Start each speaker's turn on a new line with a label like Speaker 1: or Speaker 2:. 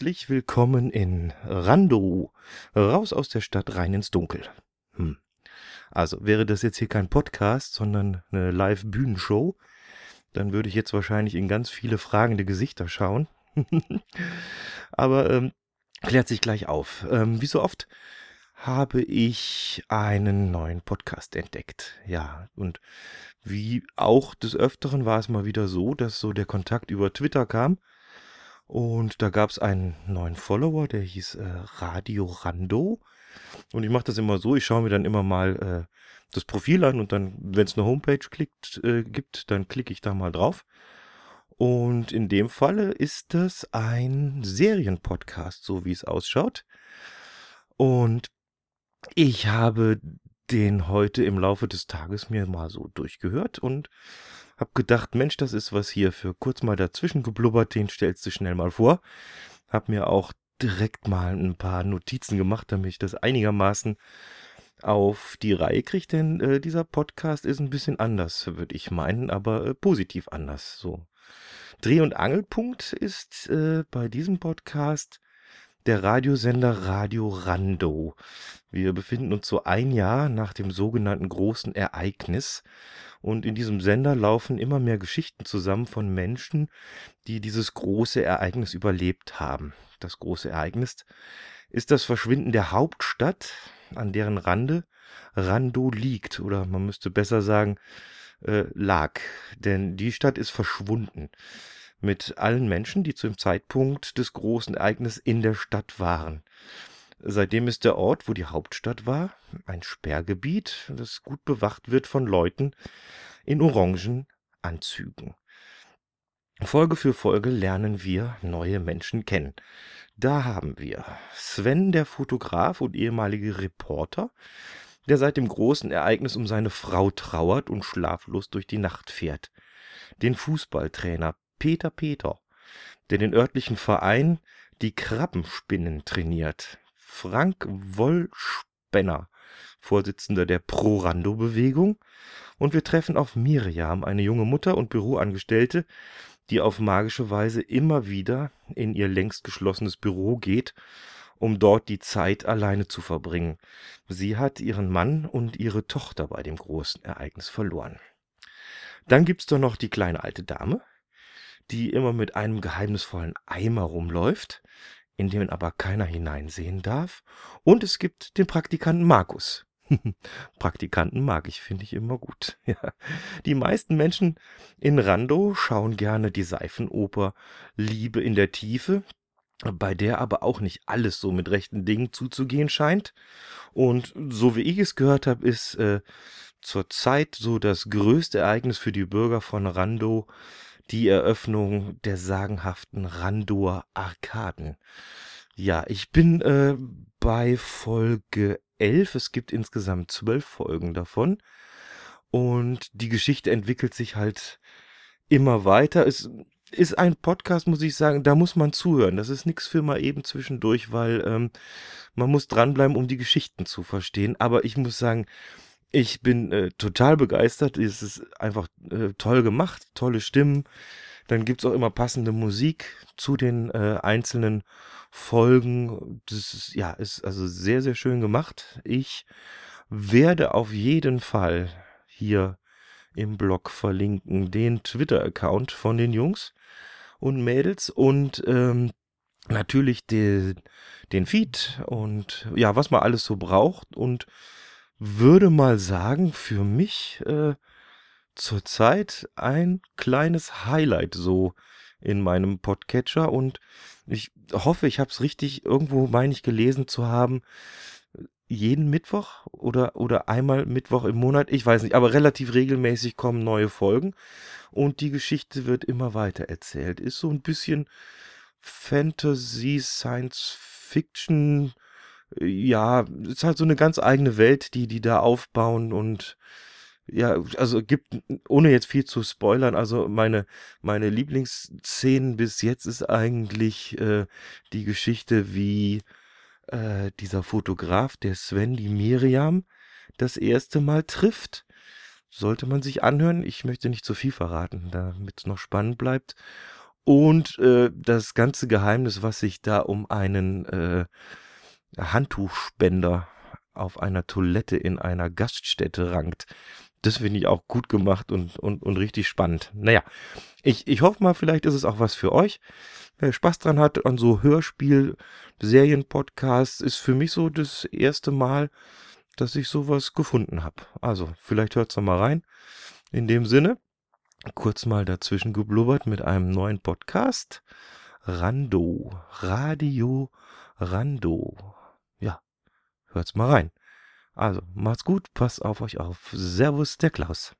Speaker 1: Herzlich willkommen in Rando. Raus aus der Stadt, rein ins Dunkel. Hm. Also wäre das jetzt hier kein Podcast, sondern eine Live-Bühnenshow, dann würde ich jetzt wahrscheinlich in ganz viele fragende Gesichter schauen. Aber ähm, klärt sich gleich auf. Ähm, wie so oft habe ich einen neuen Podcast entdeckt. Ja, und wie auch des Öfteren war es mal wieder so, dass so der Kontakt über Twitter kam. Und da gab es einen neuen Follower, der hieß äh, Radio Rando. Und ich mache das immer so, ich schaue mir dann immer mal äh, das Profil an und dann, wenn es eine Homepage klickt, äh, gibt, dann klicke ich da mal drauf. Und in dem Falle ist das ein Serienpodcast, so wie es ausschaut. Und ich habe den heute im Laufe des Tages mir mal so durchgehört und hab gedacht, Mensch, das ist was hier für kurz mal dazwischen geblubbert, den stellst du schnell mal vor. Hab mir auch direkt mal ein paar Notizen gemacht, damit ich das einigermaßen auf die Reihe kriege, denn äh, dieser Podcast ist ein bisschen anders, würde ich meinen, aber äh, positiv anders. So. Dreh- und Angelpunkt ist äh, bei diesem Podcast der Radiosender Radio Rando. Wir befinden uns so ein Jahr nach dem sogenannten großen Ereignis. Und in diesem Sender laufen immer mehr Geschichten zusammen von Menschen, die dieses große Ereignis überlebt haben. Das große Ereignis ist das Verschwinden der Hauptstadt, an deren Rande Rando liegt. Oder man müsste besser sagen, äh, lag. Denn die Stadt ist verschwunden mit allen Menschen, die zu dem Zeitpunkt des großen Ereignisses in der Stadt waren. Seitdem ist der Ort, wo die Hauptstadt war, ein Sperrgebiet, das gut bewacht wird von Leuten in orangen Anzügen. Folge für Folge lernen wir neue Menschen kennen. Da haben wir Sven, der Fotograf und ehemalige Reporter, der seit dem großen Ereignis um seine Frau trauert und schlaflos durch die Nacht fährt. Den Fußballtrainer Peter Peter, der den örtlichen Verein die Krabbenspinnen trainiert. Frank Wollspenner, Vorsitzender der Pro-Rando-Bewegung. Und wir treffen auf Miriam, eine junge Mutter und Büroangestellte, die auf magische Weise immer wieder in ihr längst geschlossenes Büro geht, um dort die Zeit alleine zu verbringen. Sie hat ihren Mann und ihre Tochter bei dem großen Ereignis verloren. Dann gibt's doch noch die kleine alte Dame, die immer mit einem geheimnisvollen Eimer rumläuft, in den aber keiner hineinsehen darf. Und es gibt den Praktikanten Markus. Praktikanten mag ich, finde ich immer gut. Ja. Die meisten Menschen in Rando schauen gerne die Seifenoper Liebe in der Tiefe, bei der aber auch nicht alles so mit rechten Dingen zuzugehen scheint. Und so wie ich es gehört habe, ist äh, zurzeit so das größte Ereignis für die Bürger von Rando die Eröffnung der sagenhaften Randor Arkaden. Ja, ich bin äh, bei Folge 11. Es gibt insgesamt zwölf Folgen davon. Und die Geschichte entwickelt sich halt immer weiter. Es ist ein Podcast, muss ich sagen, da muss man zuhören. Das ist nichts für mal eben zwischendurch, weil ähm, man muss dranbleiben, um die Geschichten zu verstehen. Aber ich muss sagen, ich bin äh, total begeistert. Es ist einfach äh, toll gemacht, tolle Stimmen. Dann gibt's auch immer passende Musik zu den äh, einzelnen Folgen. Das ist, ja, ist also sehr, sehr schön gemacht. Ich werde auf jeden Fall hier im Blog verlinken den Twitter-Account von den Jungs und Mädels und ähm, natürlich de, den Feed und ja, was man alles so braucht und würde mal sagen, für mich äh, zurzeit ein kleines Highlight so in meinem Podcatcher und ich hoffe, ich habe es richtig irgendwo, meine ich, gelesen zu haben. Jeden Mittwoch oder, oder einmal Mittwoch im Monat, ich weiß nicht, aber relativ regelmäßig kommen neue Folgen und die Geschichte wird immer weiter erzählt. Ist so ein bisschen Fantasy, Science Fiction, ja, ist halt so eine ganz eigene Welt, die die da aufbauen und ja, also gibt, ohne jetzt viel zu spoilern, also meine, meine Lieblingsszenen bis jetzt ist eigentlich äh, die Geschichte, wie äh, dieser Fotograf, der Sven, die Miriam, das erste Mal trifft. Sollte man sich anhören. Ich möchte nicht zu viel verraten, damit es noch spannend bleibt. Und äh, das ganze Geheimnis, was sich da um einen äh, Handtuchspender auf einer Toilette in einer Gaststätte rankt. Das finde ich auch gut gemacht und, und, und richtig spannend. Naja, ich, ich hoffe mal, vielleicht ist es auch was für euch. Wer Spaß dran hat an so Hörspiel, Serienpodcasts, ist für mich so das erste Mal, dass ich sowas gefunden habe. Also, vielleicht hört's da mal rein. In dem Sinne, kurz mal dazwischen geblubbert mit einem neuen Podcast. Rando, Radio Rando. Hört's mal rein. Also, macht's gut, passt auf euch auf. Servus, der Klaus.